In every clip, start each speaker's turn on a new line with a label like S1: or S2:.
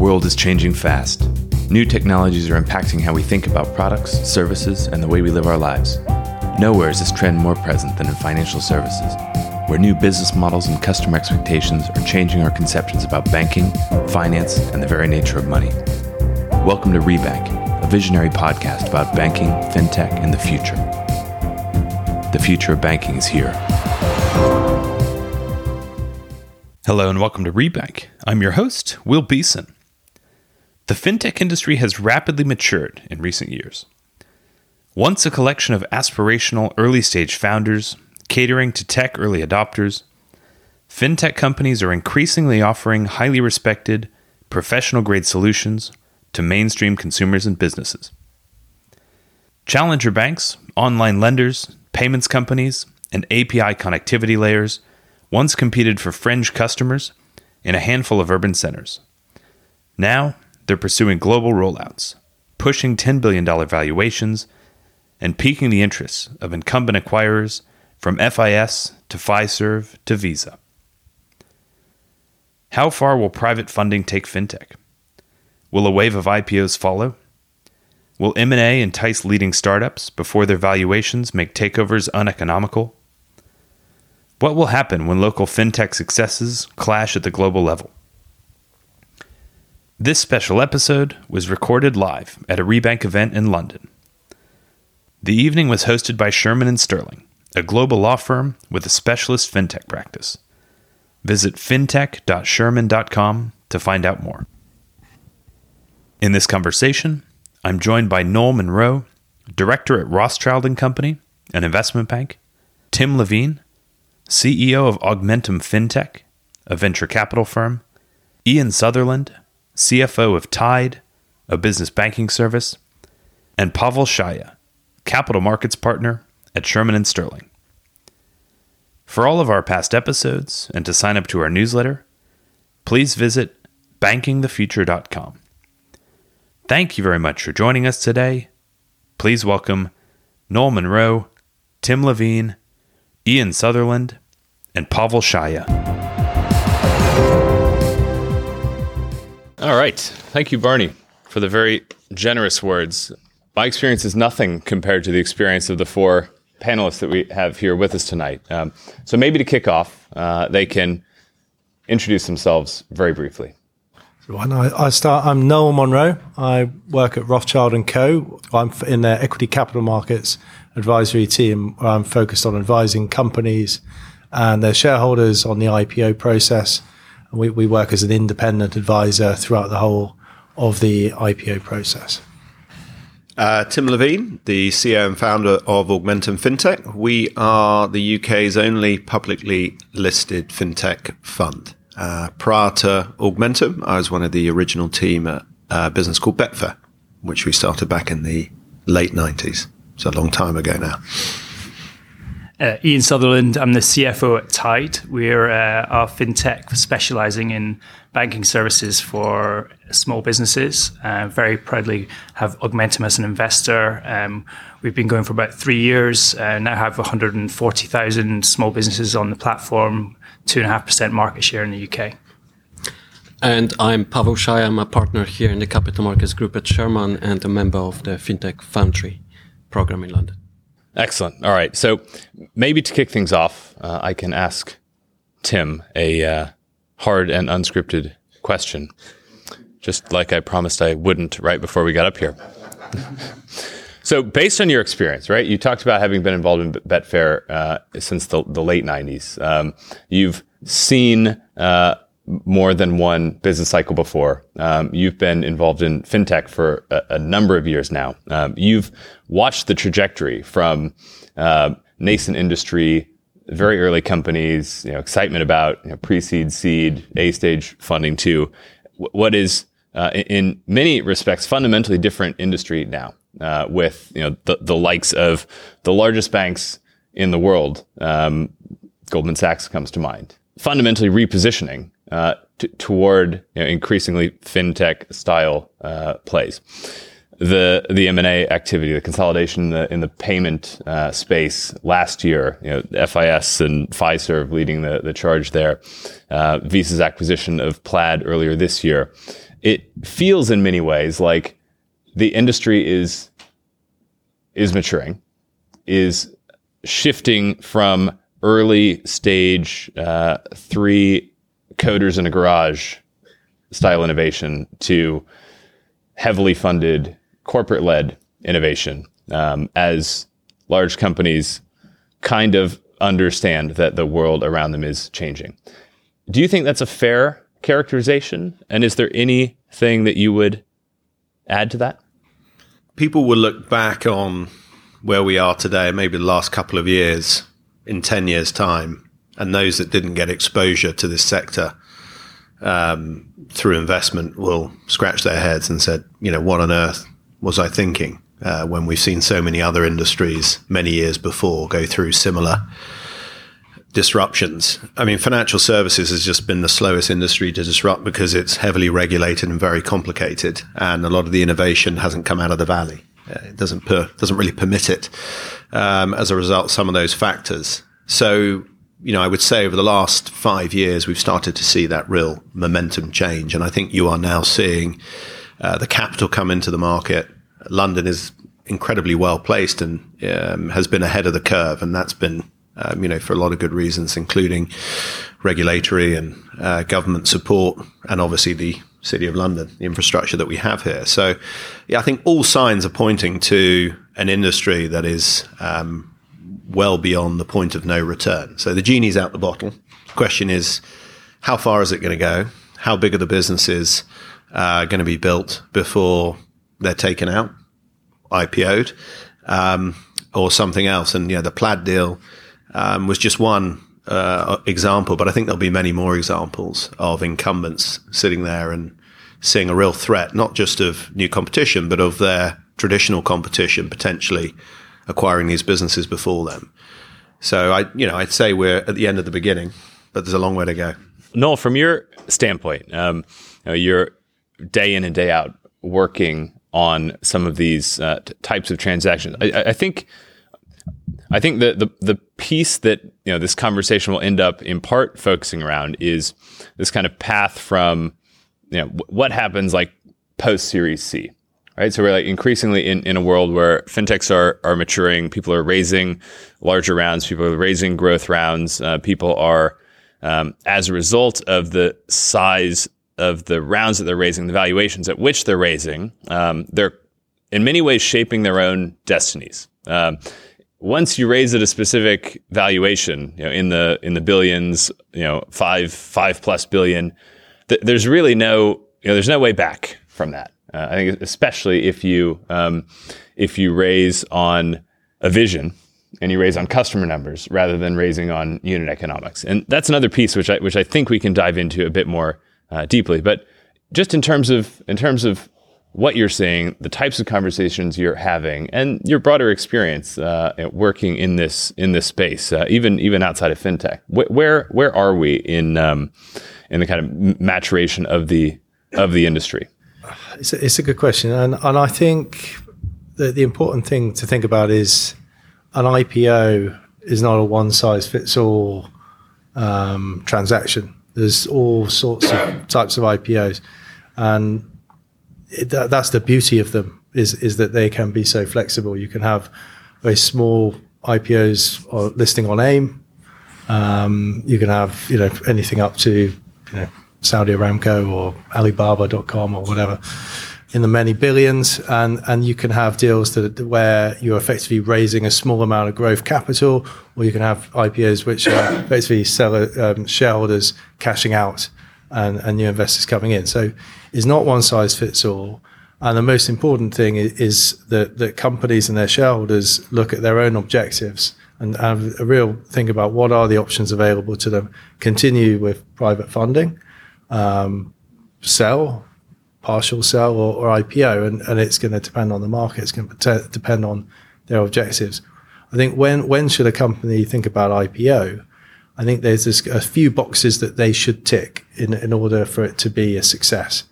S1: world is changing fast. New technologies are impacting how we think about products, services, and the way we live our lives. Nowhere is this trend more present than in financial services, where new business models and customer expectations are changing our conceptions about banking, finance, and the very nature of money. Welcome to Rebank, a visionary podcast about banking, fintech, and the future. The future of banking is here.
S2: Hello and welcome to Rebank. I'm your host, Will Beeson. The fintech industry has rapidly matured in recent years. Once a collection of aspirational early stage founders catering to tech early adopters, fintech companies are increasingly offering highly respected, professional grade solutions to mainstream consumers and businesses. Challenger banks, online lenders, payments companies, and API connectivity layers once competed for fringe customers in a handful of urban centers. Now, they're pursuing global rollouts, pushing $10 billion valuations, and piquing the interests of incumbent acquirers from FIS to Fiserv to Visa. How far will private funding take fintech? Will a wave of IPOs follow? Will M&A entice leading startups before their valuations make takeovers uneconomical? What will happen when local fintech successes clash at the global level? This special episode was recorded live at a Rebank event in London. The evening was hosted by Shearman and Sterling, a global law firm with a specialist fintech practice. Visit fintech.shearman.com to find out more. In this conversation, I'm joined by Noel Monro, director at Rothschild and Company, an investment bank, Tim Levene, CEO of Augmentum Fintech, a venture capital firm, Ian Sutherland, CFO of Tide, a business banking service, and Pawel Szaja, capital markets partner at Shearman and Sterling. For all of our past episodes and to sign up to our newsletter, please visit bankingthefuture.com. Thank you very much for joining us today. Please welcome Noel Monro, Tim Levene, Ian Sutherland, and Pawel Szaja. All right. Thank you, Barney, for the very generous words. My experience is nothing compared to the experience of the four panelists that we have here with us tonight. Um, so maybe to kick off, uh, they can introduce themselves very briefly.
S3: I, I start, I'm Noel Monro. I work at Rothschild and Co. I'm in their equity capital markets advisory team. Where I'm focused on advising companies and their shareholders on the IPO process we, we work as an independent advisor throughout the whole of the IPO process.
S4: Uh, Tim Levene, the CEO and founder of Augmentum FinTech. We are the UK's only publicly listed fintech fund. Uh, prior to Augmentum, I was one of the original team at a business called Betfair, which we started back in the late 90s. It's a long time ago now.
S5: Uh, Ian Sutherland, I'm the CFO at Tide. We're uh, a fintech specializing in banking services for small businesses. Uh, very proudly have Augmentum as an investor. Um, we've been going for about three years. Uh, now have 140,000 small businesses on the platform, two and a half percent market share in the UK.
S6: And I'm Pawel Szaja. I'm a partner here in the Capital Markets Group at Shearman and a member of the FinTech Foundry program in London.
S2: Excellent. All right. So maybe to kick things off, uh, I can ask Tim a uh, hard and unscripted question, just like I promised I wouldn't right before we got up here. so, based on your experience, right? You talked about having been involved in Betfair uh, since the, the, late '90s. Um, you've seen uh, more than one business cycle before. Um, you've been involved in fintech for a, a number of years now. Um, you've watched the trajectory from uh, nascent industry, very early companies, you know, excitement about you know, pre-seed, seed, A stage funding to what is uh, in many respects fundamentally different industry now, uh, with you know the, the likes of the largest banks in the world. Um, Goldman Sachs comes to mind. Fundamentally repositioning uh, t- toward you know, increasingly fintech style uh, plays. the the M and A activity, the consolidation in the, in the payment uh, space last year. You know, FIS and Fiserv leading the the charge there. Uh, Visa's acquisition of Plaid earlier this year. It feels in many ways like the industry is is maturing, is shifting from early stage uh, three coders in a garage style innovation to heavily funded corporate led innovation um, as large companies kind of understand that the world around them is changing. Do you think that's a fair characterization? And is there anything that you would add to that?
S4: People will look back on where we are today, maybe the last couple of years, in 10 years' time, and those that didn't get exposure to this sector um, through investment will scratch their heads and said, you know, what on earth was I thinking uh, when we've seen so many other industries many years before go through similar disruptions. I mean, financial services has just been the slowest industry to disrupt because it's heavily regulated and very complicated, and a lot of the innovation hasn't come out of the valley. Uh, it doesn't per, doesn't really permit it. Um, as a result, some of those factors. So, you know, I would say over the last five years, we've started to see that real momentum change, and I think you are now seeing uh, the capital come into the market. London is incredibly well placed and um, has been ahead of the curve, and that's been um, you know, for a lot of good reasons, including regulatory and uh, government support, and obviously the City of London, the infrastructure that we have here. So, yeah, I think all signs are pointing to an industry that is um, well beyond the point of no return. So the genie's out the bottle. The question is, how far is it going to go? How big are the businesses uh, going to be built before they're taken out, IPO'd, um, or something else? And yeah, the Plaid deal um, was just one uh, example, but I think there'll be many more examples of incumbents sitting there and seeing a real threat, not just of new competition, but of their traditional competition potentially acquiring these businesses before them. So I, you know, I'd say we're at the end of the beginning, but there's a long way to go.
S2: Noel, from your standpoint, um, you you're day in and day out working on some of these uh, t- types of transactions. I, I think I think the, the the piece that you know this conversation will end up in part focusing around is this kind of path from you know what happens like post Series C, right? So we're like increasingly in, in a world where fintechs are are maturing, people are raising larger rounds, people are raising growth rounds, uh, people are um, as a result of the size of the rounds that they're raising, the valuations at which they're raising, um, they're in many ways shaping their own destinies. Um, once you raise at a specific valuation, you know, in the in the billions, you know, five five plus billion, th- there's really no you know, there's no way back from that. Uh, I think especially if you um, if you raise on a vision and you raise on customer numbers rather than raising on unit economics, and that's another piece which I which I think we can dive into a bit more uh, deeply. But just in terms of in terms of what you're seeing, the types of conversations you're having, and your broader experience uh, working in this in this space, uh, even even outside of fintech. Wh- where where are we in um, in the kind of maturation of the of the industry?
S3: It's a, it's a good question, and and I think that the important thing to think about is an IPO is not a one size fits all um, transaction. There's all sorts of types of IPOs, and it, that, that's the beauty of them is is that they can be so flexible. You can have very small IPOs or listing on AIM. Um, you can have you know anything up to you know Saudi Aramco or Alibaba.com or whatever in the many billions, and and you can have deals that where you're effectively raising a small amount of growth capital, or you can have IPOs which are effectively seller um, shareholders cashing out and, and new investors coming in. So it's not one size fits all. And the most important thing is that, that companies and their shareholders look at their own objectives and have a real think about what are the options available to them. Continue with private funding, um, sell, partial sell, or, or IPO, and, and it's going to depend on the market. It's going to depend on their objectives. I think when when should a company think about IPO? I think there's this, a few boxes that they should tick in, in order for it to be a success.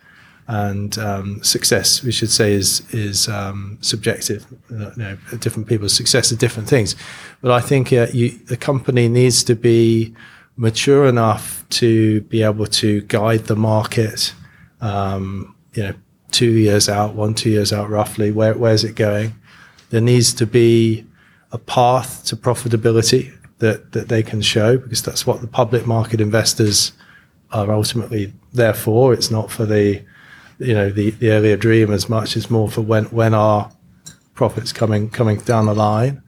S3: and um, success, we should say, is is um, subjective. You know, different people's success are different things, but I think uh, you, the company needs to be mature enough to be able to guide the market. Um, you know, two years out, one two years out, roughly. Where where's it going? There needs to be a path to profitability that that they can show because that's what the public market investors are ultimately there for. It's not for the you know the, the earlier dream as much as more for when when our profits coming coming down the line.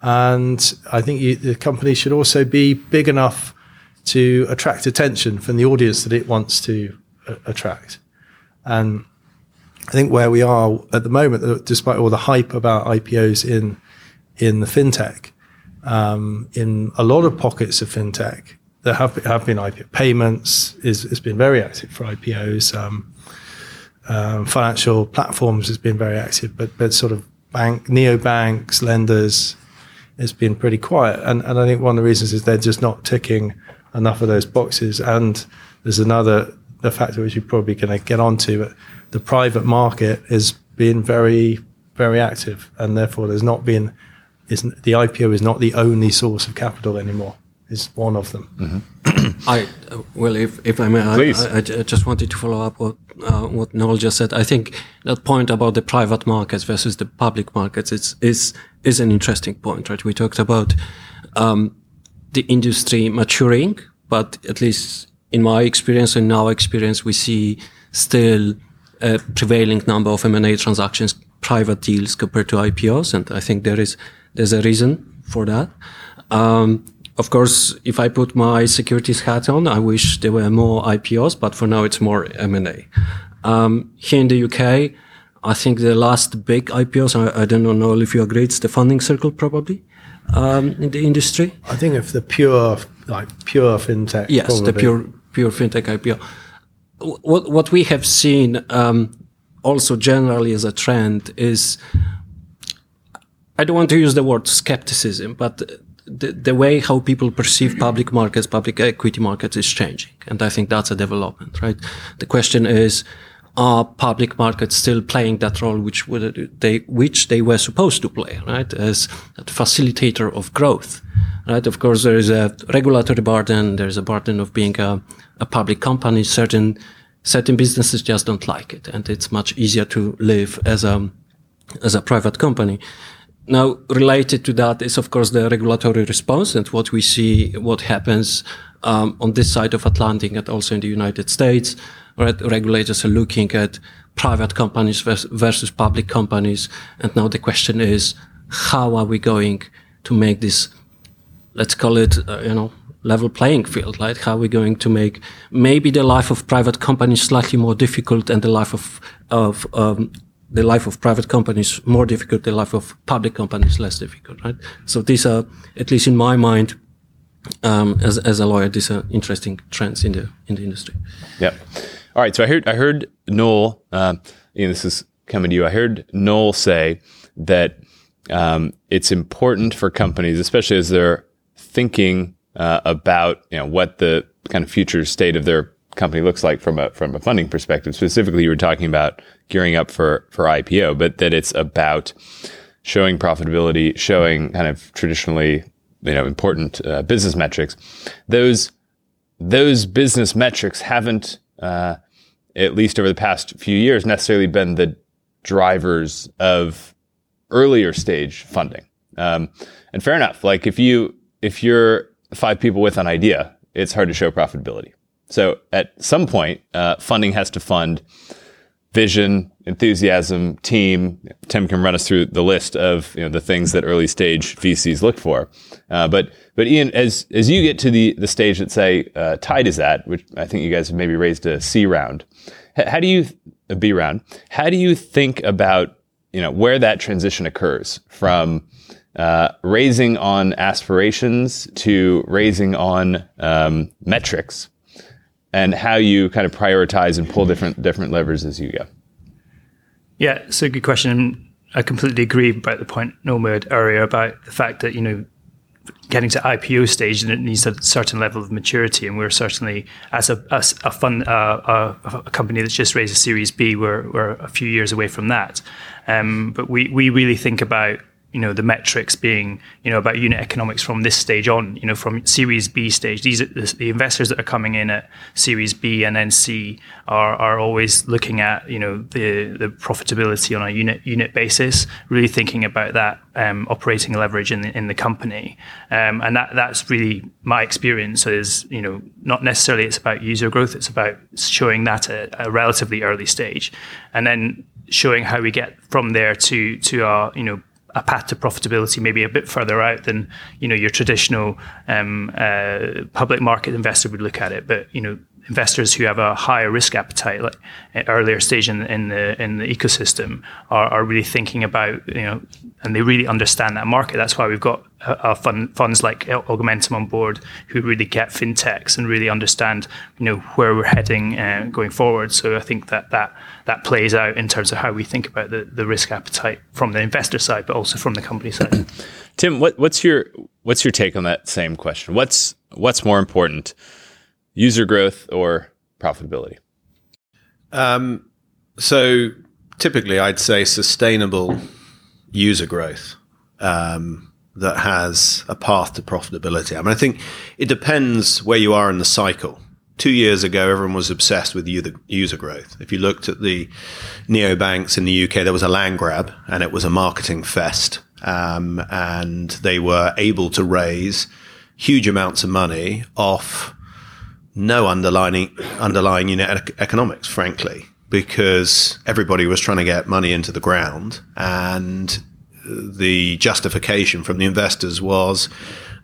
S3: And I think you, the company should also be big enough to attract attention from the audience that it wants to uh, attract. And I think where we are at the moment, uh, despite all the hype about IPOs in in the fintech, um, in a lot of pockets of fintech, there have been, have been IPO payments is has been very active for IPOs. Um, um, financial platforms has been very active, but but sort of bank neo banks, lenders has been pretty quiet. And and I think one of the reasons is they're just not ticking enough of those boxes. And there's another the factor which you're probably going to get onto, but the private market has been very very active, and therefore there's not been is the IPO is not the only source of capital anymore. Is one of them.
S6: Mm-hmm. I uh, well, if if I may, I, I, I, just wanted to follow up what uh, what Noel just said. I think that point about the private markets versus the public markets is is is an interesting point, right? We talked about um, the industry maturing, but at least in my experience and our experience, we see still a prevailing number of M&A transactions, private deals compared to IPOs, and I think there is there's a reason for that. Um, of course, if I put my securities hat on, I wish there were more IPOs, but for now it's more M&A. Um, here in the UK, I think the last big IPOs, I, I don't know if you agree, it's the funding circle probably um, in the industry.
S3: I think if the pure, like pure fintech.
S6: Yes,
S3: probably.
S6: the pure pure fintech IPO. What what we have seen um, also generally as a trend is I don't want to use the word skepticism, but the, the way how people perceive public markets, public equity markets is changing. And I think that's a development, right? The question is, are public markets still playing that role which they, which they were supposed to play, right? As a facilitator of growth, right? Of course, there is a regulatory burden. There's a burden of being a, a public company. Certain, certain businesses just don't like it. And it's much easier to live as a, as a private company. Now, related to that is, of course, the regulatory response and what we see, what happens um, on this side of Atlantic and also in the United States. Regulators are looking at private companies versus public companies. And now the question is, how are we going to make this, let's call it, uh, you know, level playing field, right? How are we going to make maybe the life of private companies slightly more difficult and the life of, of um, the life of private companies more difficult, the life of public companies less difficult, right? So these are, at least in my mind, um, as, as a lawyer, these are interesting trends in the in the industry.
S2: Yeah. All right. So I heard I heard Noel. Know, this is coming to you. I heard Noel say that um, it's important for companies, especially as they're thinking uh, about you know what the kind of future state of their company looks like from a from a funding perspective. Specifically, you were talking about gearing up for for IPO, but that it's about showing profitability, showing kind of traditionally you know important uh, business metrics. Those those business metrics haven't, uh, at least over the past few years, necessarily been the drivers of earlier stage funding. Um, and fair enough. Like if you if you're five people with an idea, it's hard to show profitability. So at some point, uh, funding has to fund vision, enthusiasm, team. Tim can run us through the list of you know, the things that early stage VCs look for. Uh, but but Ian, as as you get to the the stage that say uh, Tide is at, which I think you guys have maybe raised a C round, how do you a B round? How do you think about you know where that transition occurs from uh, raising on aspirations to raising on um, metrics? And how you kind of prioritize and pull different different levers as you go.
S5: Yeah, it's a good question. I completely agree about the point Noel made earlier about the fact that you know getting to IPO stage and it needs a certain level of maturity. And we're certainly, as a, as a fund, uh, a, a, company that's just raised a Series B, we're, we're a few years away from that. Um, but we, we really think about you know the metrics being you know about unit economics from this stage on you know from series b stage. These are the, investors that are coming in at series b and then c are, are always looking at you know the the profitability on a unit unit basis really thinking about that um, operating leverage in the, in the company. Um, and that that's really my experience is you know not necessarily it's about user growth it's about showing that at a relatively early stage. And then showing how we get from there to to our you know a path to profitability maybe a bit further out than you know your traditional um, uh, public market investor would look at it. But you know investors who have a higher risk appetite, like earlier stage in, in the in the ecosystem, are, are really thinking about you know, and they really understand that market. That's why we've got uh, fund, funds like Augmentum on board, who really get fintechs and really understand you know where we're heading uh, going forward. So I think that that that plays out in terms of how we think about the, the risk appetite from the investor side, but also from the company side.
S2: Tim, what, what's your what's your take on that same question? What's what's more important? user growth or profitability?
S4: Um, so typically, I'd say sustainable user growth um, that has a path to profitability. I mean, I think it depends where you are in the cycle. Two years ago, everyone was obsessed with user growth. If you looked at the neobanks in the UK, there was a land grab and it was a marketing fest. Um, and they were able to raise huge amounts of money off no underlying underlying unit economics, frankly, because everybody was trying to get money into the ground, and the justification from the investors was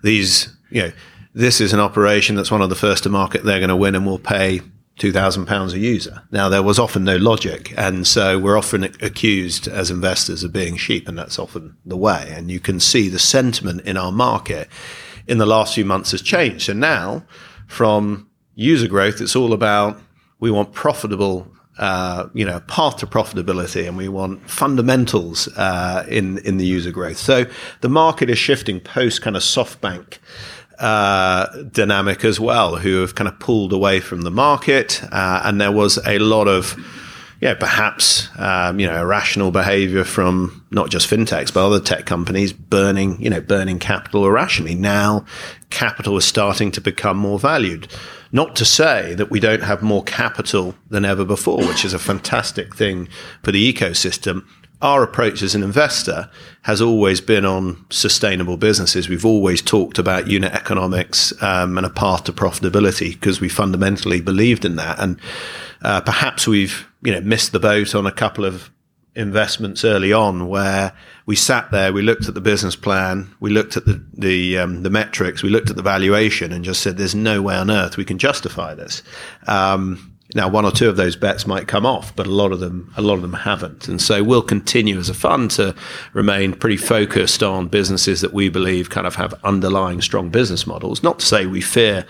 S4: these, you know, this is an operation that's one of the first to market. They're going to win, and we'll pay two thousand pounds a user. Now there was often no logic, and so we're often accused as investors of being sheep, and that's often the way. And you can see the sentiment in our market in the last few months has changed. So now, from user growth, it's all about we want profitable, uh, you know, path to profitability, and we want fundamentals uh, in in the user growth. So the market is shifting post kind of SoftBank. Uh, dynamic as well, who have kind of pulled away from the market, uh, and there was a lot of yeah, perhaps um, you know irrational behavior from not just fintechs but other tech companies burning you know burning capital irrationally. Now, capital is starting to become more valued. Not to say that we don't have more capital than ever before, which is a fantastic thing for the ecosystem. Our approach as an investor has always been on sustainable businesses. We've always talked about unit economics um, and a path to profitability because we fundamentally believed in that. And uh, perhaps we've you know missed the boat on a couple of investments early on where we sat there, we looked at the business plan, we looked at the the, um, the metrics, we looked at the valuation, and just said, "There's no way on earth we can justify this." Um, now, one or two of those bets might come off, but a lot of them, a lot of them haven't. And so we'll continue as a fund to remain pretty focused on businesses that we believe kind of have underlying strong business models. Not to say we fear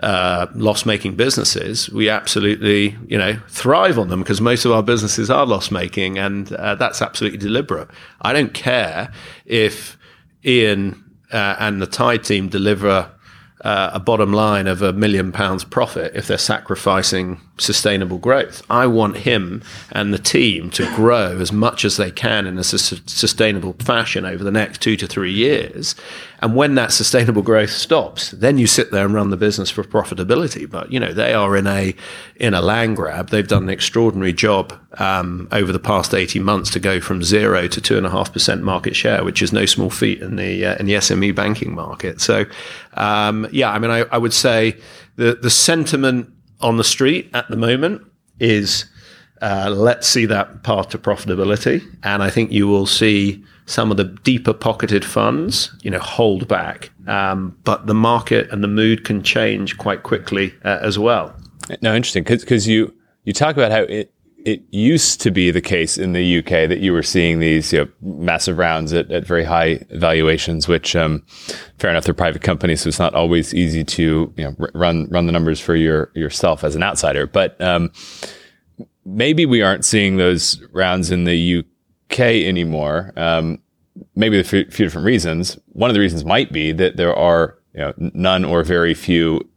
S4: uh, loss-making businesses. We absolutely, you know, thrive on them because most of our businesses are loss-making, and uh, that's absolutely deliberate. I don't care if Ian uh, and the Tide team deliver uh, a bottom line of a million pounds profit if they're sacrificing sustainable growth. I want him and the team to grow as much as they can in a su- sustainable fashion over the next two to three years. And when that sustainable growth stops, then you sit there and run the business for profitability. But you know they are in a in a land grab. They've done an extraordinary job um, over the past eighteen months to go from zero to two and a half percent market share, which is no small feat in the uh, in the SME banking market. So um, yeah, I mean I, I would say the the sentiment on the street at the moment is uh, let's see that path to profitability. And I think you will see some of the deeper pocketed funds, you know, hold back. Um, but the market and the mood can change quite quickly uh, as well.
S2: No, interesting, because you you talk about how it it used to be the case in the UK that you were seeing these you know, massive rounds at, at very high valuations, which um, fair enough, they're private companies, so it's not always easy to you know, run run the numbers for your yourself as an outsider. But um, maybe we aren't seeing those rounds in the UK anymore. Um, maybe a few different reasons. One of the reasons might be that there are you know, none or very few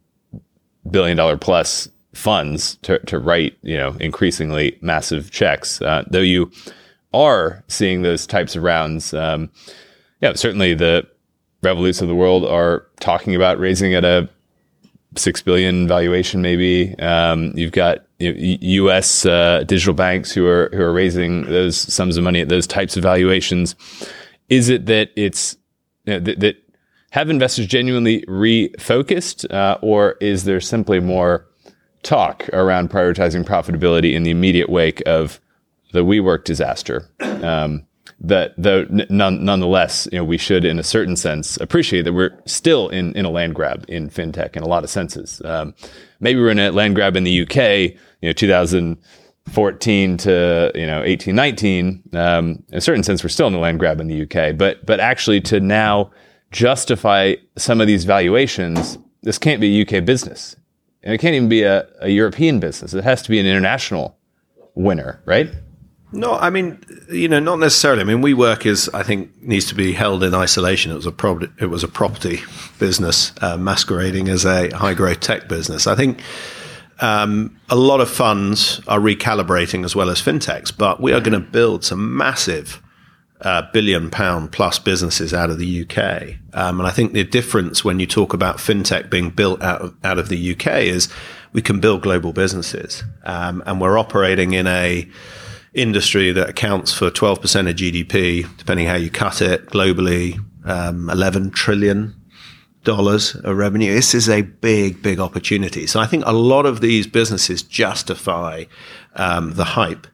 S2: billion dollar plus funds to, to write, you know, increasingly massive checks. Uh, though you are seeing those types of rounds, um, yeah, certainly the Revoluts of the world are talking about raising at a six billion valuation, maybe. Um, you've got U.S. Uh, digital banks who are who are raising those sums of money at those types of valuations. Is it that it's you know, that, that have investors genuinely refocused, uh, or is there simply more talk around prioritizing profitability in the immediate wake of the WeWork disaster? Um, that though none, nonetheless, you know, we should, in a certain sense, appreciate that we're still in, in a land grab in fintech in a lot of senses. Um, maybe we're in a land grab in the UK, you know, 2014 to you know 18, 19. Um, in a certain sense, we're still in the land grab in the UK, but but actually to now justify some of these valuations, this can't be a UK business, and it can't even be a, a European business. It has to be an international winner, right?
S4: No, I mean, you know, not necessarily. I mean, WeWork is, I think, needs to be held in isolation. It was a pro- it was a property business uh, masquerading as a high growth tech business. I think um, a lot of funds are recalibrating as well as fintechs, but we are going to build some massive uh, billion pound plus businesses out of the UK. Um, and I think the difference when you talk about fintech being built out of, out of the UK is we can build global businesses, um, and we're operating in a industry that accounts for 12% of GDP, depending how you cut it globally, um, 11 trillion dollars of revenue. This is a big, big opportunity. So I think a lot of these businesses justify um, the hype.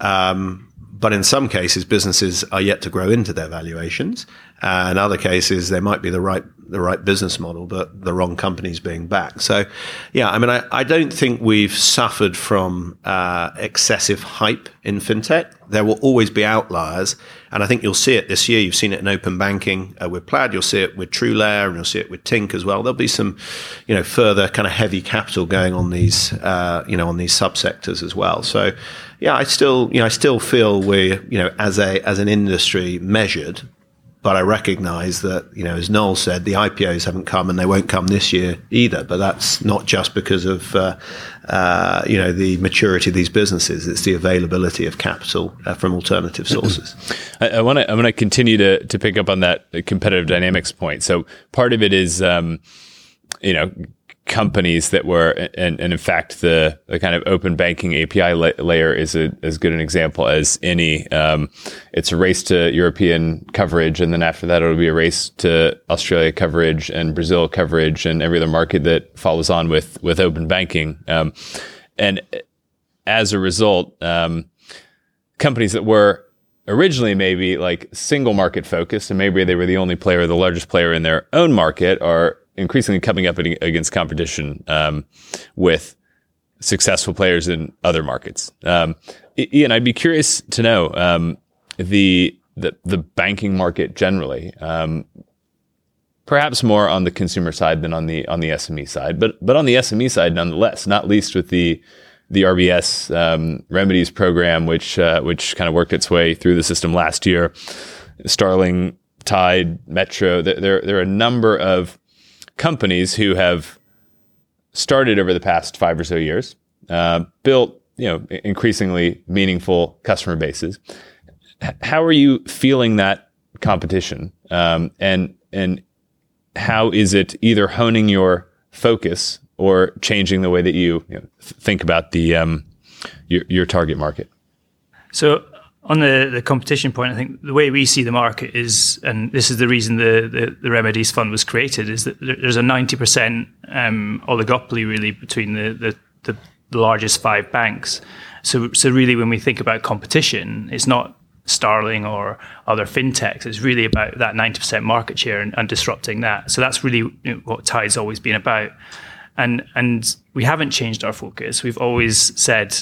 S4: Um, but in some cases, businesses are yet to grow into their valuations. Uh, in other cases, there might be the right the right business model, but the wrong companies being backed. So, yeah, I mean, I, I don't think we've suffered from uh, excessive hype in fintech. There will always be outliers, and I think you'll see it this year. You've seen it in open banking uh, with Plaid. You'll see it with TrueLayer, and you'll see it with Tink as well. There'll be some, you know, further kind of heavy capital going on these, uh, you know, on these subsectors as well. So, yeah, I still, you know, I still feel we're, you know, as a as an industry measured but I recognise that, you know, as Noel said, the IPOs haven't come and they won't come this year either. But that's not just because of, uh, uh, you know, the maturity of these businesses. It's the availability of capital uh, from alternative sources.
S2: I want to I want to continue to to pick up on that competitive dynamics point. So part of it is, um, you know, companies that were, and, and in fact, the, the kind of open banking API la- layer is a, as good an example as any. Um, it's a race to European coverage, and then after that, it'll be a race to Australia coverage and Brazil coverage and every other market that follows on with with open banking. Um, and as a result, um, companies that were originally maybe like single market focused and maybe they were the only player, the largest player in their own market are increasingly coming up against competition um, with successful players in other markets. Um, Ian, I'd be curious to know um, the, the, the banking market generally. Um, perhaps more on the consumer side than on the on the SME side, but but on the SME side, nonetheless, not least with the the RBS um, remedies program, which uh, which kind of worked its way through the system last year. Starling, Tide, Metro. There, there are a number of companies who have started over the past five or so years, uh, built you know increasingly meaningful customer bases. How are you feeling that competition, um, and and how is it either honing your focus or changing the way that you, you know, think about the um, your, your target market?
S5: So on the, the competition point, I think the way we see the market is, and this is the reason the, the, the Remedies Fund was created, is that there's a 90% um, oligopoly really between the, the, the, largest five banks. So, so really, when we think about competition, it's not Starling or other fintechs. It's really about that 90% market share and, and disrupting that. So that's really what Tide's always been about. And, and we haven't changed our focus. We've always said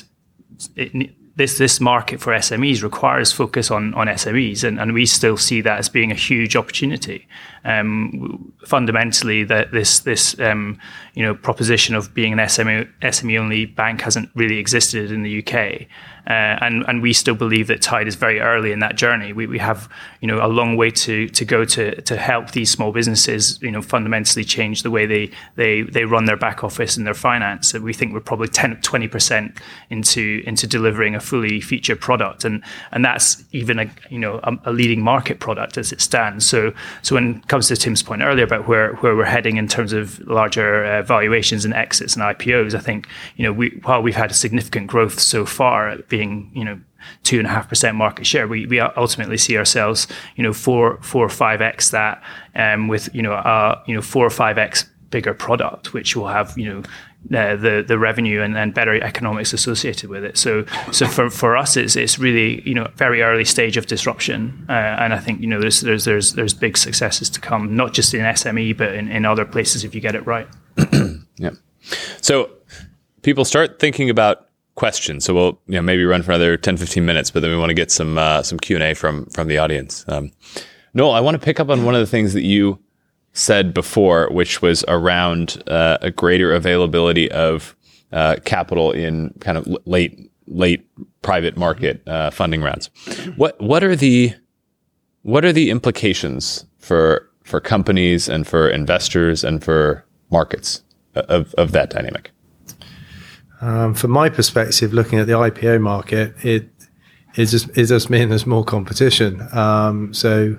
S5: it, this this market for SMEs requires focus on on SMEs, and, and we still see that as being a huge opportunity. Um, fundamentally, that this this um, you know proposition of being an SME SME only bank hasn't really existed in the UK. Uh, and and we still believe that Tide is very early in that journey. We, we have you know a long way to to go to to help these small businesses you know fundamentally change the way they they they run their back office and their finance. And we think we're probably 10 20 percent into into delivering a fully featured product, and and that's even a you know a, a, leading market product as it stands. So so when comes to Tim's point earlier about where where we're heading in terms of larger uh, valuations and exits and IPOs, I think you know we while we've had a significant growth so far being, you know, two and a half percent market share, we, we ultimately see ourselves, you know, four, four or five X that, um, with, you know, uh, you know, four or five X bigger product, which will have, you know, uh, the the revenue and, and better economics associated with it. So so for, for us, it's it's really you know very early stage of disruption, uh, and I think you know there's there's there's there's big successes to come, not just in SME but in, in other places if you get it right.
S2: yeah. So people start thinking about questions. So we'll you know maybe run for another 10, 15 minutes, but then we want to get some uh, some Q and A from from the audience. Um, Noel, I want to pick up on one of the things that you said before, which was around uh, a greater availability of uh, capital in kind of late late private market uh, funding rounds. What what are the what are the implications for for companies and for investors and for markets of, of that dynamic?
S3: Um, from my perspective, looking at the IPO market, it it just it just means there's more competition. Um, so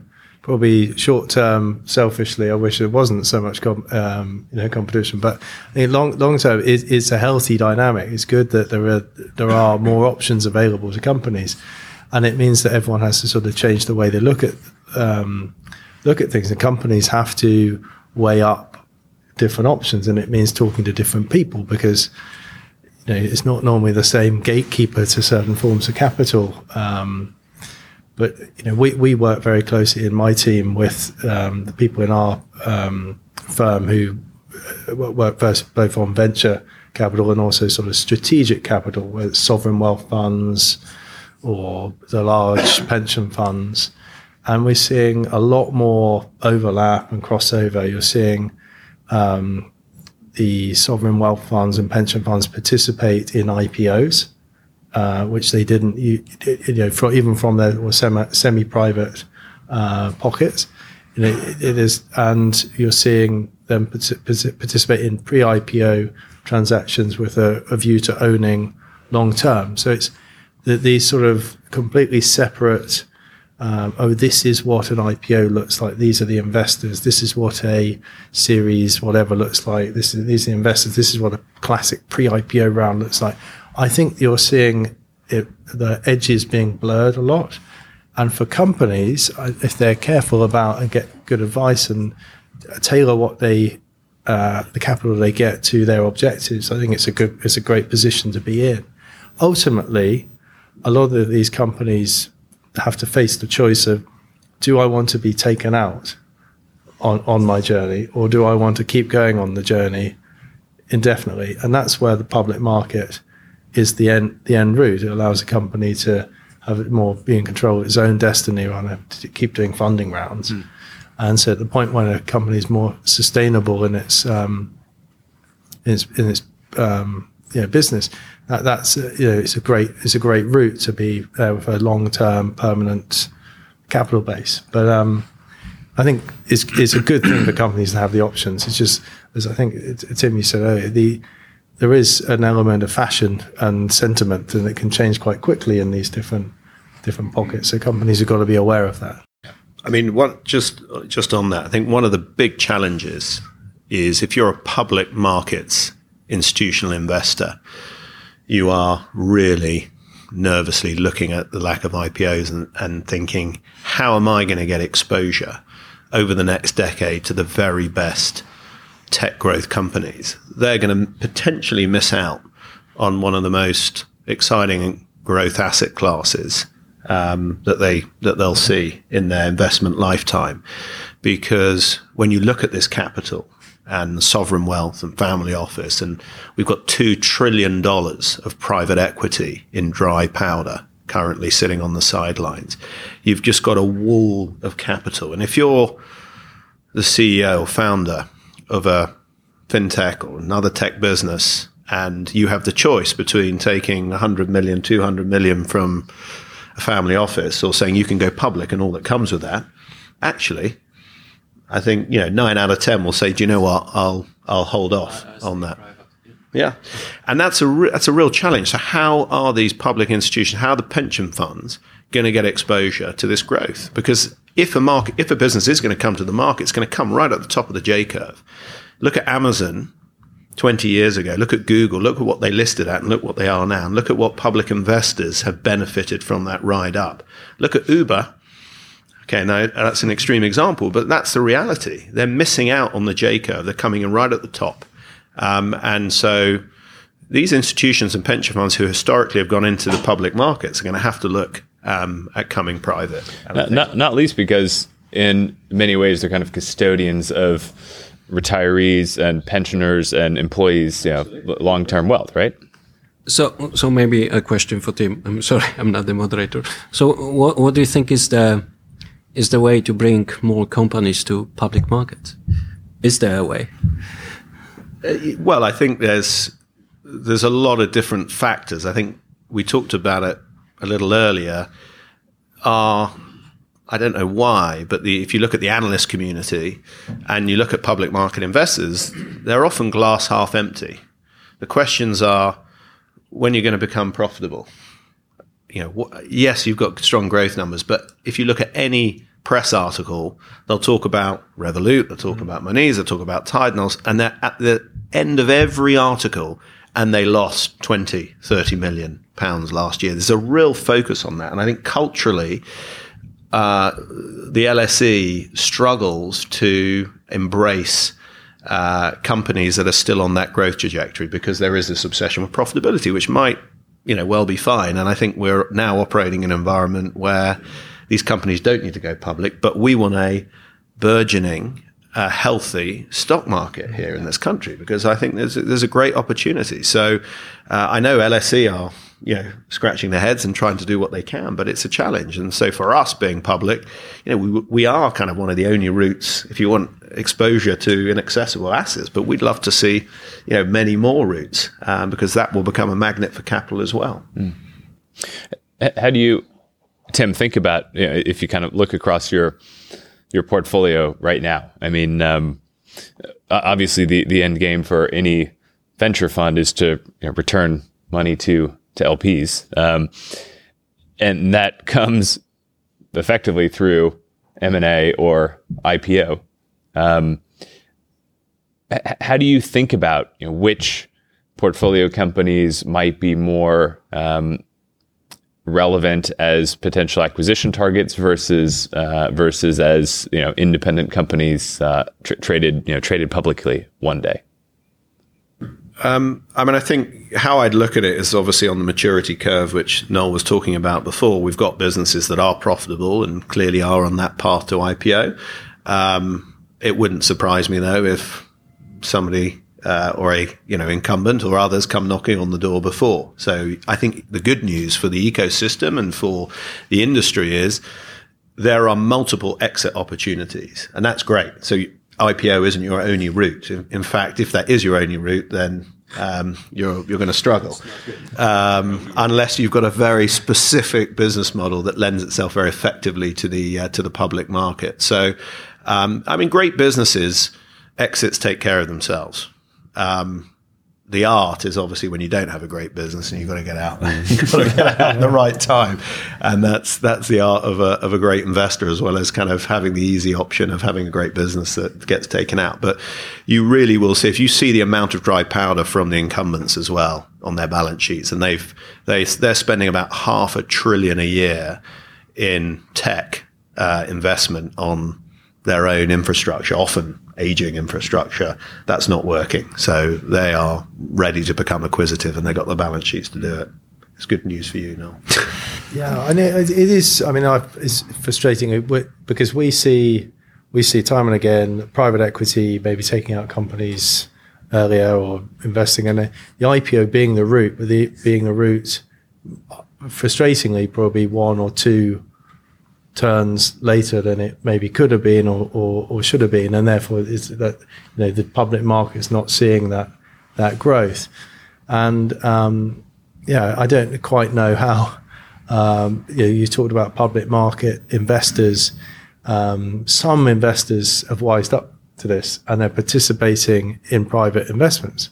S3: probably short term, selfishly, I wish there wasn't so much com- um, you know competition. But I long long term, it, it's a healthy dynamic. It's good that there are there are more options available to companies, and it means that everyone has to sort of change the way they look at um, look at things. And companies have to weigh up different options, and it means talking to different people because you know, it's not normally the same gatekeeper to certain forms of capital. Um, but you know, we, we work very closely in my team with um, the people in our um, firm who uh, work first, both on venture capital and also sort of strategic capital, whether it's sovereign wealth funds or the large pension funds. And we're seeing a lot more overlap and crossover. You're seeing um, the sovereign wealth funds and pension funds participate in IPOs, uh, which they didn't, you, you know, for, even from their semi private uh, pockets. You know, it, it is, and you're seeing them participate in pre IPO transactions with a, a, view to owning long term. So it's the, these sort of completely separate um, oh, this is what an IPO looks like. These are the investors. This is what a series, whatever, looks like. This is these are the investors. This is what a classic pre-IPO round looks like. I think you're seeing it, the edges being blurred a lot. And for companies, if they're careful about and get good advice and tailor what they uh, the capital they get to their objectives, I think it's a good, it's a great position to be in. Ultimately, a lot of these companies have to face the choice of do I want to be taken out on, on my journey or do I want to keep going on the journey indefinitely? And that's where the public market is the end the end route. It allows a company to have it more be in control of its own destiny rather to keep doing funding rounds. Mm. And so at the point when a company is more sustainable in its um, in its, in its um, you know, business, that, that's uh, you know it's a great it's a great route to be uh, with a long term permanent capital base. But um, I think it's it's a good thing for companies to have the options. It's just as I think it, Tim you said earlier, the there is an element of fashion and sentiment, and it can change quite quickly in these different different pockets. So companies have got to be aware of that.
S4: I mean, what just just on that, I think one of the big challenges is if you're a public markets institutional investor, you are really nervously looking at the lack of IPOs and, and thinking, how am I going to get exposure over the next decade to the very best tech growth companies? They're going to potentially miss out on one of the most exciting growth asset classes um, that they that they'll see in their investment lifetime, because when you look at this capital and sovereign wealth and family office. And we've got $2 trillion of private equity in dry powder currently sitting on the sidelines. You've just got a wall of capital. And if you're the CEO or founder of a fintech or another tech business, and you have the choice between taking 100 million, 200 million from a family office or saying you can go public and all that comes with that, actually, I think, you know, nine out of 10 will say, do you know what? I'll, I'll hold off on that. Yeah, and that's a re- that's a real challenge. So how are these public institutions, how are the pension funds going to get exposure to this growth? Because if a market, if a business is going to come to the market, it's going to come right at the top of the J curve. Look at Amazon 20 years ago. Look at Google. Look at what they listed at and look what they are now. And look at what public investors have benefited from that ride up. Look at Uber. Okay, now that's an extreme example, but that's the reality. They're missing out on the J curve. They're coming in right at the top. Um, and so these institutions and pension funds who historically have gone into the public markets are going to have to look um, at coming private.
S2: Not, not, not, least because in many ways they're kind of custodians of retirees and pensioners and employees, you know, long-term wealth, right?
S6: So, so maybe a question for Tim. I'm sorry, I'm not the moderator. So, what, what do you think is the is the way to bring more companies to public markets? Is there a way?
S4: Uh, well, I think there's there's a lot of different factors. I think we talked about it a little earlier. Are I don't know why, but the, if you look at the analyst community and you look at public market investors, they're often glass half empty. The questions are when you're going to become profitable. You know, yes, you've got strong growth numbers, but if you look at any press article, they'll talk about Revolut, they'll talk mm. about Monese, they'll talk about Tidals, and they're at the end of every article, and they lost 20, 30 million pounds last year. There's a real focus on that. And I think culturally, uh, the LSE struggles to embrace uh, companies that are still on that growth trajectory because there is this obsession with profitability, which might, you know, well be fine. And I think we're now operating in an environment where these companies don't need to go public, but we want a burgeoning, uh, healthy stock market here in this country because I think there's a, there's a great opportunity. So uh, I know LSE are you know scratching their heads and trying to do what they can, but it's a challenge. And so for us being public, you know, we we are kind of one of the only routes if you want exposure to inaccessible assets. But we'd love to see you know many more routes um, because that will become a magnet for capital as well. Mm.
S2: How do you Tim, think about you know, if you kind of look across your your portfolio right now. I mean, um, obviously, the the end game for any venture fund is to you know, return money to to LPs, um, and that comes effectively through M and A or IPO. Um, how do you think about you know, which portfolio companies might be more um, relevant as potential acquisition targets versus uh, versus as you know independent companies uh, tra- traded you know traded publicly one day?
S4: Um, I mean, I think how I'd look at it is obviously on the maturity curve, which Noel was talking about before. We've got businesses that are profitable and clearly are on that path to IPO. Um, it wouldn't surprise me though if somebody uh, or a you know incumbent or others come knocking on the door before. So I think the good news for the ecosystem and for the industry is there are multiple exit opportunities, and that's great. So IPO isn't your only route. In, fact, if that is your only route, then um, you're you're going to struggle um, unless you've got a very specific business model that lends itself very effectively to the uh, to the public market. So, um, I mean, great businesses exits take care of themselves. Um, the art is obviously when you don't have a great business and you've got to get out. you've got to get out at the right time, and that's that's the art of a of a great investor as well as kind of having the easy option of having a great business that gets taken out. But you really will see if you see the amount of dry powder from the incumbents as well on their balance sheets, and they've they they're spending about half a trillion a year in tech uh, investment on their own infrastructure, often aging infrastructure, that's not working. So they are ready to become acquisitive and they've got the balance sheets to do it. It's good news for you, Noel.
S3: yeah, and it, it is. I mean, it's frustrating uh, because we see we see time and again private equity maybe taking out companies earlier or investing in it. The IPO being the route, but the being the route, frustratingly, probably one or two turns later than it maybe could have been or, or, or should have been, and therefore that you know the public market is not seeing that that growth, and um, yeah, I don't quite know how. Um, you, know, you talked about public market investors. Um, some investors have wised up to this and they're participating in private investments.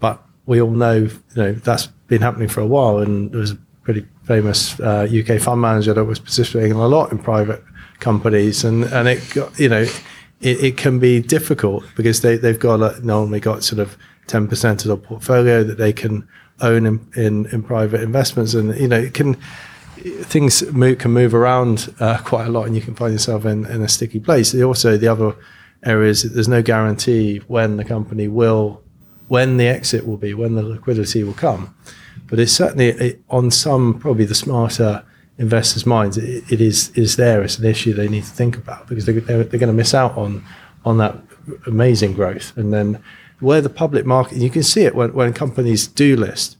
S3: But we all know, you know, that's been happening for a while. And there was a pretty famous uh, UK fund manager that was participating a lot in private companies, and and it got, you know, it, it can be difficult because they they've got a, normally got sort of ten percent of the portfolio that they can own in, in, in private investments, and you know, it can things move, can move around uh, quite a lot, and you can find yourself in, in a sticky place. Also, the other areas there's no guarantee when the company will, when the exit will be, when the liquidity will come. But it's certainly it, on some probably the smarter investors' minds, it, it is is there as an issue they need to think about because they're, they're, they're going to miss out on on that amazing growth. And then where the public market, you can see it when, when companies do list.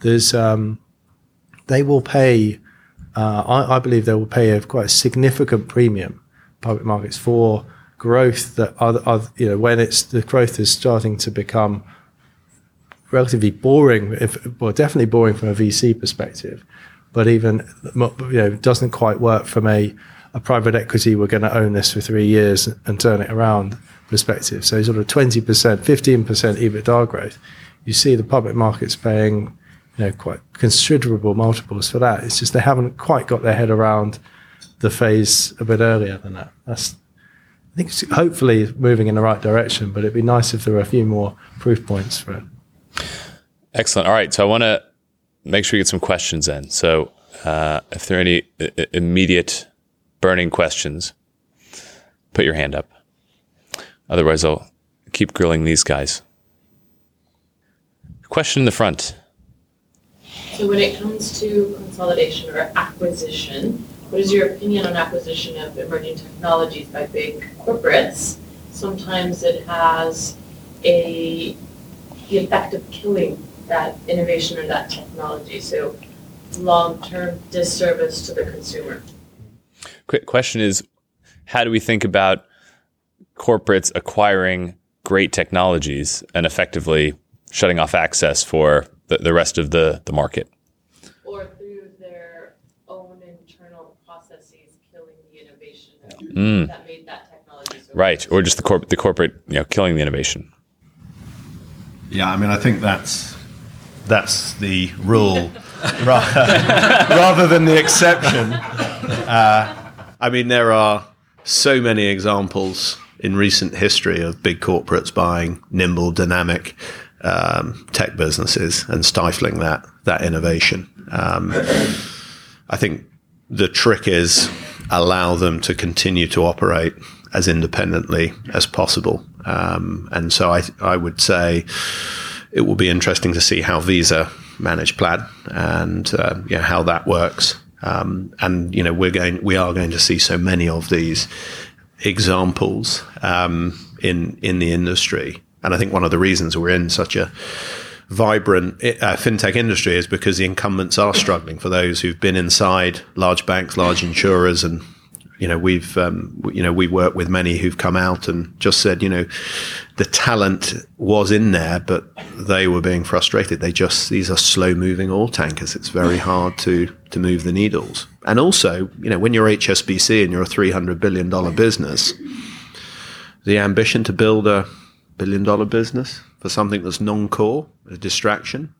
S3: There's um, they will pay. Uh, I, I, believe they will pay a quite a significant premium public markets for growth that other, you know when it's the growth is starting to become relatively boring, if, well, definitely boring from a VC perspective, but even you know doesn't quite work from a, a private equity. We're going to own this for three years and turn it around perspective. So sort of twenty percent, fifteen percent EBITDA growth. You see the public markets paying you know quite considerable multiples for that. It's just they haven't quite got their head around the phase a bit earlier than that. That's I think it's hopefully moving in the right direction, but it'd be nice if there were a few more proof points for it.
S2: Excellent. All right. So I want to make sure we get some questions in. So uh, if there are any I- immediate burning questions, put your hand up. Otherwise, I'll keep grilling these guys. Question in the front.
S7: So when it comes to consolidation or acquisition, what is your opinion on acquisition of emerging technologies by big corporates? Sometimes it has a the effect of killing that innovation or that technology. So long-term disservice to the consumer.
S2: Quick question is, how do we think about corporates acquiring great technologies and effectively shutting off access for the, the rest of the, the market?
S7: Or through their own internal processes killing the innovation
S2: Mm.
S7: that made that technology so
S2: Right. Or just the, corp- the corporate you know, killing the innovation.
S4: Yeah, I mean, I think that's that's the rule rather, than the exception. Uh, I mean, there are so many examples in recent history of big corporates buying nimble, dynamic um, tech businesses and stifling that that innovation. Um, I think the trick is allow them to continue to operate as independently as possible. Um, and so I, I would say it will be interesting to see how Visa manage Plaid and uh, how that works. Um, and you know we're going we are going to see so many of these examples um, in in the industry. And I think one of the reasons we're in such a vibrant uh, fintech industry is because the incumbents are struggling for those who've been inside large banks, large insurers, and you know we've um, you know we work with many who've come out and just said you know the talent was in there, but they were being frustrated. They just these are slow moving oil tankers. It's very hard to to move the needles. And also, you know, when you're HSBC and you're a three hundred billion dollar business, the ambition to build a billion dollar business for something that's non core, a distraction,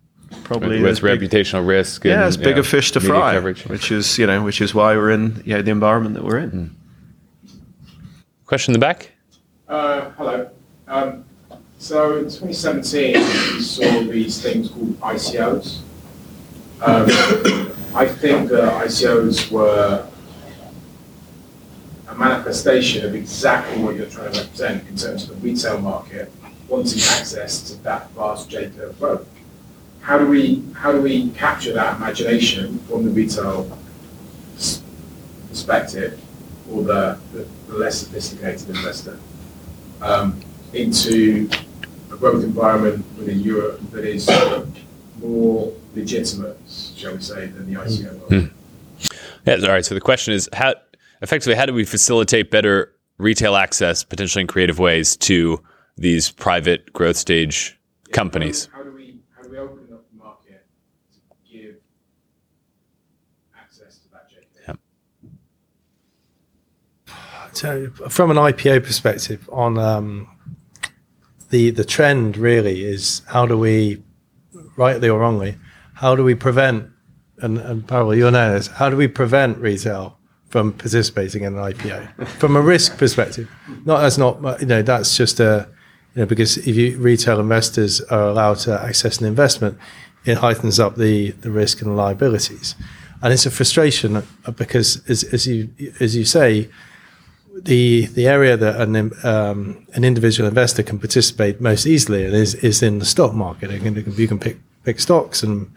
S4: probably
S2: with
S4: is big-
S2: reputational risk.
S4: yeah, it's bigger
S2: know,
S4: fish to fry,
S2: coverage.
S4: which is you know which is why we're in you know, the environment that we're in.
S2: Question in the back.
S8: Uh, hello. Um, so in 2017, we saw these things called ICOs. Um, I think that ICOs were a manifestation of exactly what you're trying to represent in terms of the retail market wanting access to that vast J curve growth. How do we how do we capture that imagination from the retail perspective or the, the, the less sophisticated investor um, into a growth environment within Europe that is more legitimate, shall we say, than the ICO world.
S2: Hmm. Yeah, all right. So the question is how effectively how do we facilitate better retail access, potentially in creative ways, to these private growth stage companies?
S8: How do we how do we open up the market to give access to that JK?
S3: So, from an IPO perspective, on um, the the trend really is how do we, rightly or wrongly, how do we prevent and, and Pawel, you'll how do we prevent retail from participating in an IPO from a risk perspective? Not that's not you know that's just a you know because if you retail investors are allowed to access an investment, it heightens up the the risk and the liabilities, and it's a frustration because as, as you as you say the the area that an um, an individual investor can participate most easily is is in the stock market. You can, you can pick pick stocks and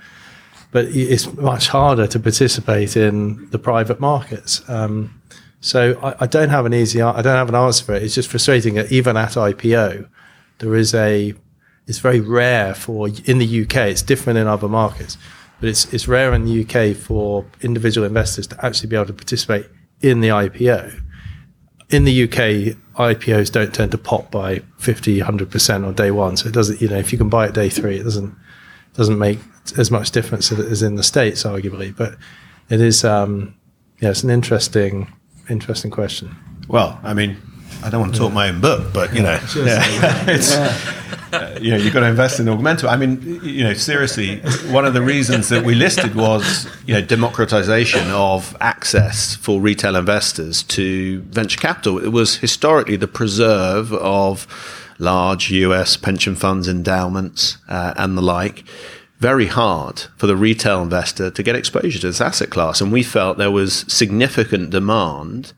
S3: but it's much harder to participate in the private markets. Um, so I, I, don't have an easy I don't have an answer for it. It's just frustrating that even at IPO there is a it's very rare for in the UK. It's different in other markets, but it's it's rare in the UK for individual investors to actually be able to participate in the IPO in the UK, IPOs don't tend to pop by 50, 100% on day one. So it doesn't, you know, if you can buy it day three, it doesn't, doesn't make as much difference as in the States, arguably. But it is, um, yeah, it's an interesting, interesting question.
S4: Well, I mean, I don't want to talk my own book, but you know, yeah, it's uh, you know you've got to invest in Augmentum. I mean, you know, seriously, one of the reasons that we listed was you know democratization of access for retail investors to venture capital. It was historically the preserve of large U.S. pension funds, endowments, uh, and the like very hard for the retail investor to get exposure to this asset class. And we felt there was significant demand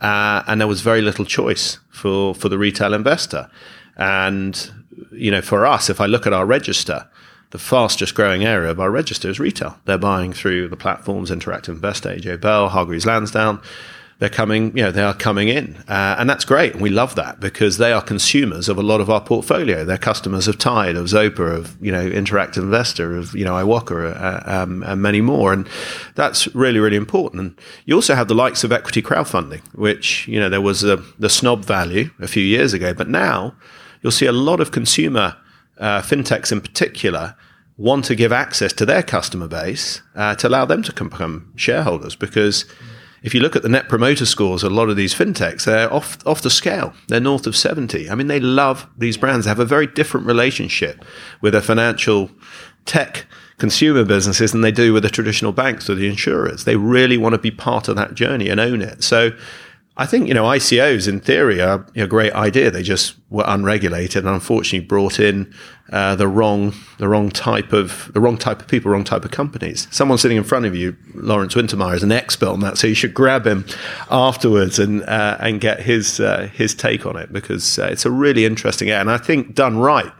S4: uh, and there was very little choice for, for the retail investor. And, you know, for us, if I look at our register, the fastest growing area of our register is retail. They're buying through the platforms Interactive Investor, AJ Bell, Hargreaves Lansdown they're coming, you know, they are coming in, uh, and that's great. We love that because they are consumers of a lot of our portfolio. They're customers of Tide, of Zopa, of you know, Interactive Investor, of you know, iwoca, uh, um, and many more. And that's really, really important. And you also have the likes of equity crowdfunding, which you know there was a, the snob value a few years ago, but now you'll see a lot of consumer uh, fintechs in particular want to give access to their customer base uh, to allow them to become shareholders because if you look at the net promoter scores, a lot of these fintechs, they're off, off the scale. They're north of 70. I mean, they love these brands. They have a very different relationship with their financial tech consumer businesses than they do with the traditional banks or the insurers. They really want to be part of that journey and own it. So I think, you know, ICOs in theory are a great idea. They just were unregulated and unfortunately brought in uh, the wrong, the wrong type of, the wrong type of people, wrong type of companies. Someone sitting in front of you, Lawrence Wintermeyer, is an expert on that. So you should grab him afterwards and, uh, and get his, uh, his take on it because uh, it's a really interesting. And I think done right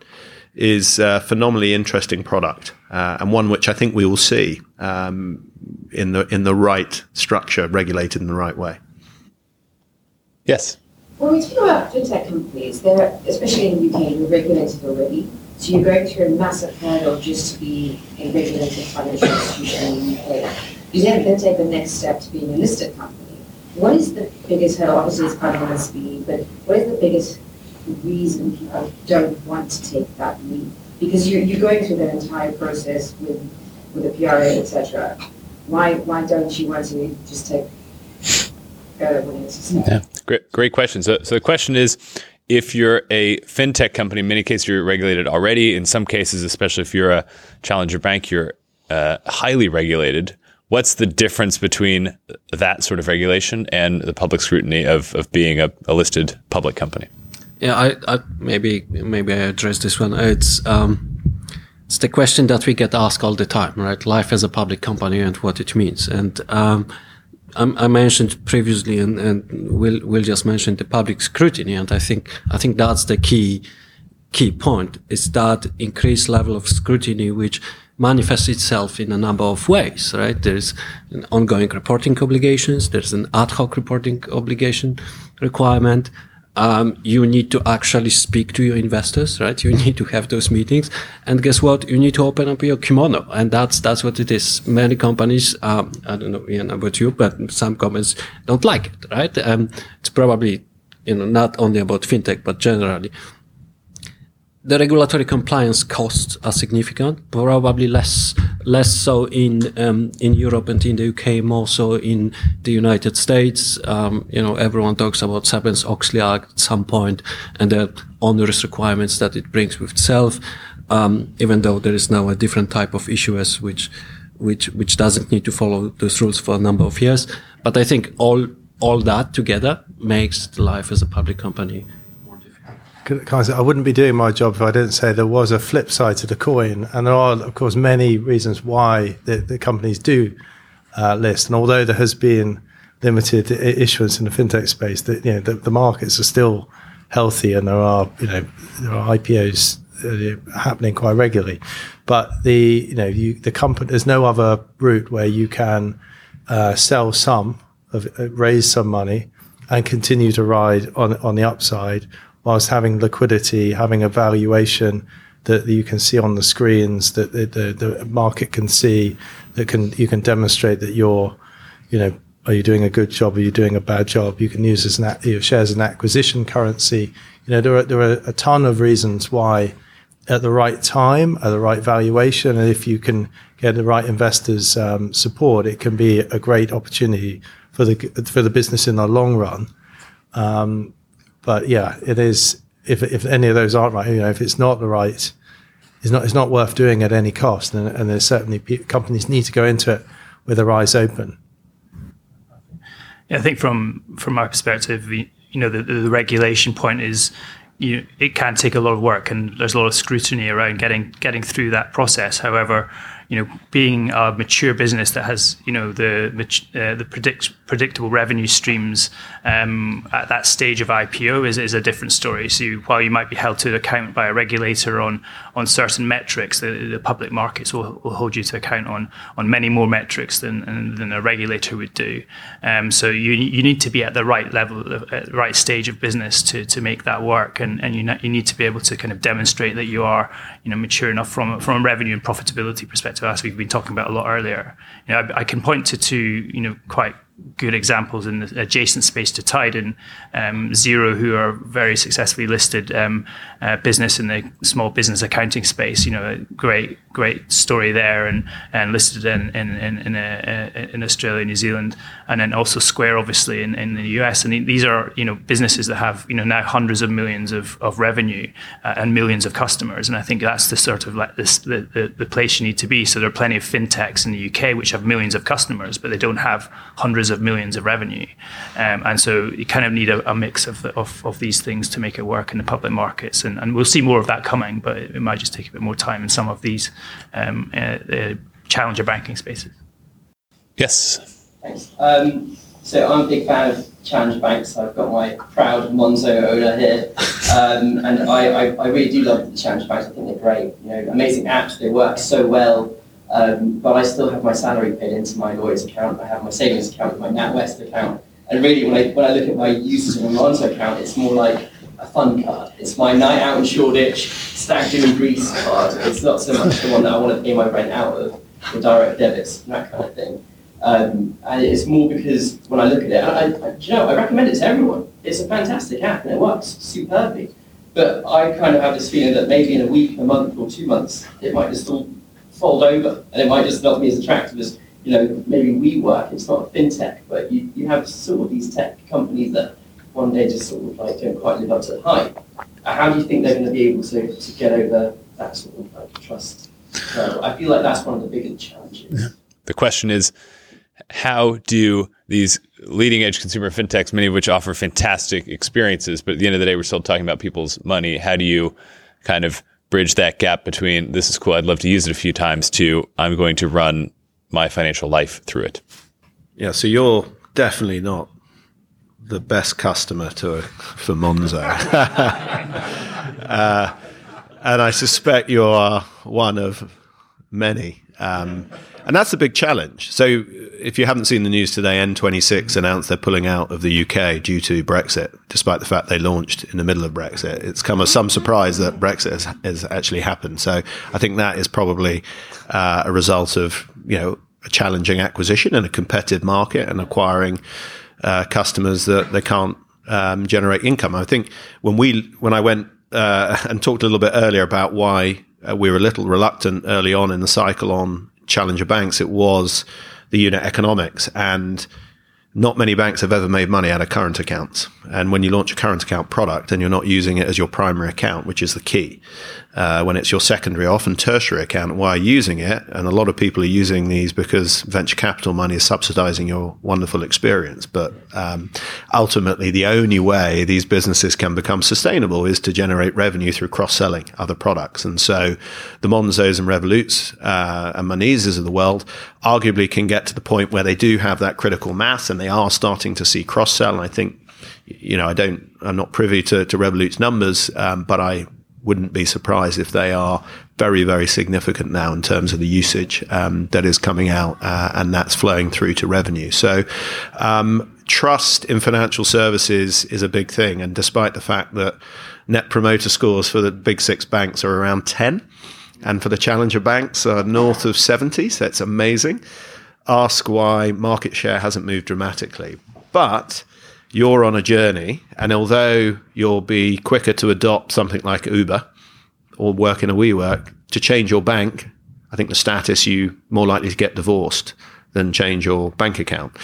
S4: is a phenomenally interesting product uh, and one which I think we will see um, in the, in the right structure, regulated in the right way.
S2: Yes.
S9: When we talk about fintech companies, they're, especially in the UK, you're regulated already. So you're going through a massive hurdle just to be a regulated financial institution in the UK. You then, then take the next step to being a listed company. What is the biggest hurdle? Obviously, it's part of the speed, but what is the biggest reason people don't want to take that leap? Because you're, you're going through that entire process with, with the PRA, etc. Why, why don't you want to just take
S2: yeah, great, great question. So, so the question is, if you're a fintech company, in many cases you're regulated already. In some cases, especially if you're a challenger bank, you're uh, highly regulated. What's the difference between that sort of regulation and the public scrutiny of, of being a, a listed public company?
S6: Yeah, I, I, maybe maybe I address this one. It's um, it's the question that we get asked all the time, right? Life as a public company and what it means. And um, Um, I mentioned previously, and, and Will Will just mentioned the public scrutiny, and I think I think that's the key key point is that increased level of scrutiny, which manifests itself in a number of ways, right? There's ongoing reporting obligations. There's an ad hoc reporting obligation requirement. Um, you need to actually speak to your investors, right? You need to have those meetings, and guess what? You need to open up your kimono, and that's that's what it is. Many companies, um, I don't know Ian about you, but some companies don't like it, right? Um, it's probably you know not only about fintech, but generally the regulatory compliance costs are significant, probably less less so in um, in Europe and in the UK, more so in the United States. Um, you know, everyone talks about Sarbanes-Oxley Act at some point and the onerous requirements that it brings with itself. Um, even though there is now a different type of issuers which which which doesn't need to follow those rules for a number of years. But I think all all that together makes life as a public company
S3: I wouldn't be doing my job if I didn't say there was a flip side to the coin. And there are, of course, many reasons why the, the companies do uh, list. And although there has been limited issuance in the fintech space, that you know the, the, markets are still healthy, and there are you know there are IPOs uh, happening quite regularly. But the you know you, the company there's no other route where you can uh, sell some of uh, raise some money and continue to ride on on the upside whilst having liquidity, having a valuation that you can see on the screens, that the, the, the market can see, that can you can demonstrate that you're, you know, are you doing a good job? Are you doing a bad job? You can use as an, your shares as an acquisition currency. You know, there are there are a ton of reasons why, at the right time, at the right valuation, and if you can get the right investors' um, support, it can be a great opportunity for the for the business in the long run. Um, but yeah, it is. If if any of those aren't right, you know, if it's not the right, it's not it's not worth doing at any cost. And, and there's certainly companies need to go into it with their eyes open.
S5: Yeah, I think from from my perspective, you know, the, the regulation point is you it can take a lot of work and there's a lot of scrutiny around getting getting through that process. However, being a mature business that has, you know, the uh, predictable revenue streams um, at that stage of IPO is, a different story. So you, while you might be held to account by a regulator on on certain metrics, the, the public markets will, will hold you to account on on many more metrics than than a regulator would do. Um, so you you need to be at the right level, at the right stage of business to to make that work, and and you you need to be able to kind of demonstrate that you are you know mature enough from from a revenue and profitability perspective as we've been talking about a lot earlier. You know, I, I can point to two, you know, quite good examples in the adjacent space to Tide and um, Xero, who are very successfully listed um, uh, business in the small business accounting space. You know, great great story there, and and listed in in in in, a, in Australia, New Zealand, and then also Square, obviously in, in the US. And these are you know businesses that have you know now hundreds of millions of, of revenue uh, and millions of customers. And I think that's the sort of like this the, the the place you need to be. So there are plenty of fintechs in the UK which have millions of customers, but they don't have hundreds hundreds of millions of revenue. Um, and so you kind of need a, a mix of, the, of, of, these things to make it work in the public markets. And, and we'll see more of that coming, but it, it, might just take a bit more time in some of these um, uh, uh, challenger banking spaces.
S2: Yes.
S10: Thanks. Um, so I'm a big fan of challenger banks. I've got my proud Monzo owner here, um, and I, I, I, really do love the challenger banks. I think they're great. You know, amazing apps. They work so well. Um, but I still have my salary paid into my Lloyds account. I have my savings account, my NatWest account. And really, when I, when I look at my uses of my Monzo account, it's more like a fun card. It's my night out in Shoreditch, stag do in Greece card. It's not so much the one that I want to pay my rent out of, the direct debits, that kind of thing. Um, and it's more because when I look at it, I, I, you know, I recommend it to everyone. It's a fantastic app and it works superbly. But I kind of have this feeling that maybe in a week, a month, or two months, it might just all fold over, and it might just not be as attractive as you know maybe WeWork. It's not fintech, but you, you have sort of these tech companies that one day just sort of like don't quite live up to the hype. Uh, how do you think they're going to be able to, to get over that sort of like trust? So I feel like that's one of the biggest challenges.
S2: Yeah. The question is, how do these leading edge consumer fintechs, many of which offer fantastic experiences, but at the end of the day, we're still talking about people's money. How do you kind of bridge that gap between this is cool, I'd love to use it a few times to I'm going to run my financial life through it.
S4: Yeah, so you're definitely not the best customer to for Monzo. uh, and I suspect you are one of many. Um, and that's a big challenge. So, if you haven't seen the news today, N26 announced they're pulling out of the UK due to Brexit, despite the fact they launched in the middle of Brexit. It's come as some surprise that Brexit has, has actually happened. So, I think that is probably uh, a result of you know a challenging acquisition in a competitive market and acquiring uh, customers that they can't um, generate income. I think when we when I went uh, and talked a little bit earlier about why uh, we were a little reluctant early on in the cycle on challenger banks, it was the unit economics and not many banks have ever made money out of current accounts. And when you launch a current account product and you're not using it as your primary account, which is the key, uh, when it's your secondary, often tertiary account, why are you using it? And a lot of people are using these because venture capital money is subsidizing your wonderful experience. But um, ultimately, the only way these businesses can become sustainable is to generate revenue through cross selling other products. And so the Monzos and Revoluts uh, and Moneses of the world arguably can get to the point where they do have that critical mass and they are starting to see cross sell. And I think you know, I don't, I'm not privy to, to Revolut's numbers, um, but I wouldn't be surprised if they are very, very significant now in terms of the usage um, that is coming out, uh, and that's flowing through to revenue. So, um, trust in financial services is a big thing, and despite the fact that net promoter scores for the big six banks are around 10, and for the challenger banks are north of 70, so it's amazing. Ask why market share hasn't moved dramatically. But you're on a journey, and although you'll be quicker to adopt something like Uber or work in a WeWork to change your bank, I think the status you more likely to get divorced than change your bank account.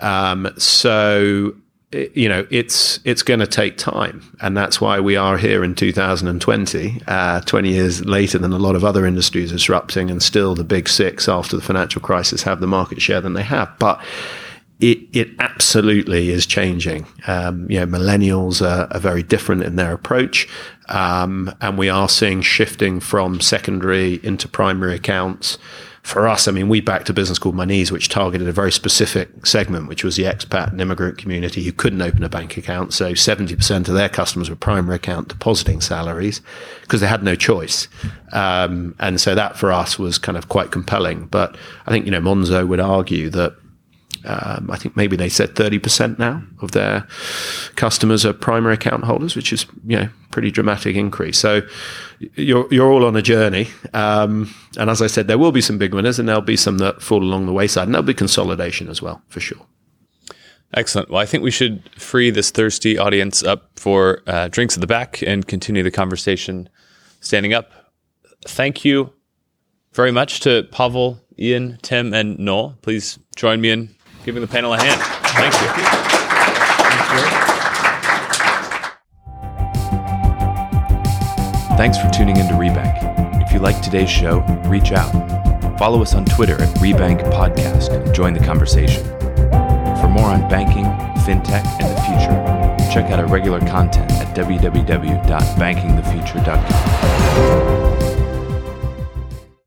S4: Um, so you know it's it's going to take time and that's why we are here in 2020 uh, 20 years later than a lot of other industries disrupting and still the big six after the financial crisis have the market share than they have but it, it absolutely is changing. Um, you know, millennials are, are, very different in their approach, um, and we are seeing shifting from secondary into primary accounts. For us, I mean, we backed a business called Monese, which targeted a very specific segment, which was the expat and immigrant community who couldn't open a bank account. So 70% of their customers were primary account depositing salaries because they had no choice. Um, and so that for us was kind of quite compelling. But I think, you know, Monzo would argue that um, I think maybe they said 30% now of their customers are primary account holders, which is, you know, pretty dramatic increase. So you're, you're all on a journey. Um, and as I said, there will be some big winners and there'll be some that fall along the wayside and there'll be consolidation as well, for sure.
S2: Excellent. Well, I think we should free this thirsty audience up for uh, drinks at the back and continue the conversation standing up. Thank you very much to Pawel, Ian, Tim, and Noel. Please join me in giving the panel a hand. Thank you.
S1: Thanks for tuning in to Rebank. If you like today's show, reach out. Follow us on Twitter at Rebank Podcast and join the conversation. For more on banking, fintech, and the future, check out our regular content at www.bankingthefuture.com.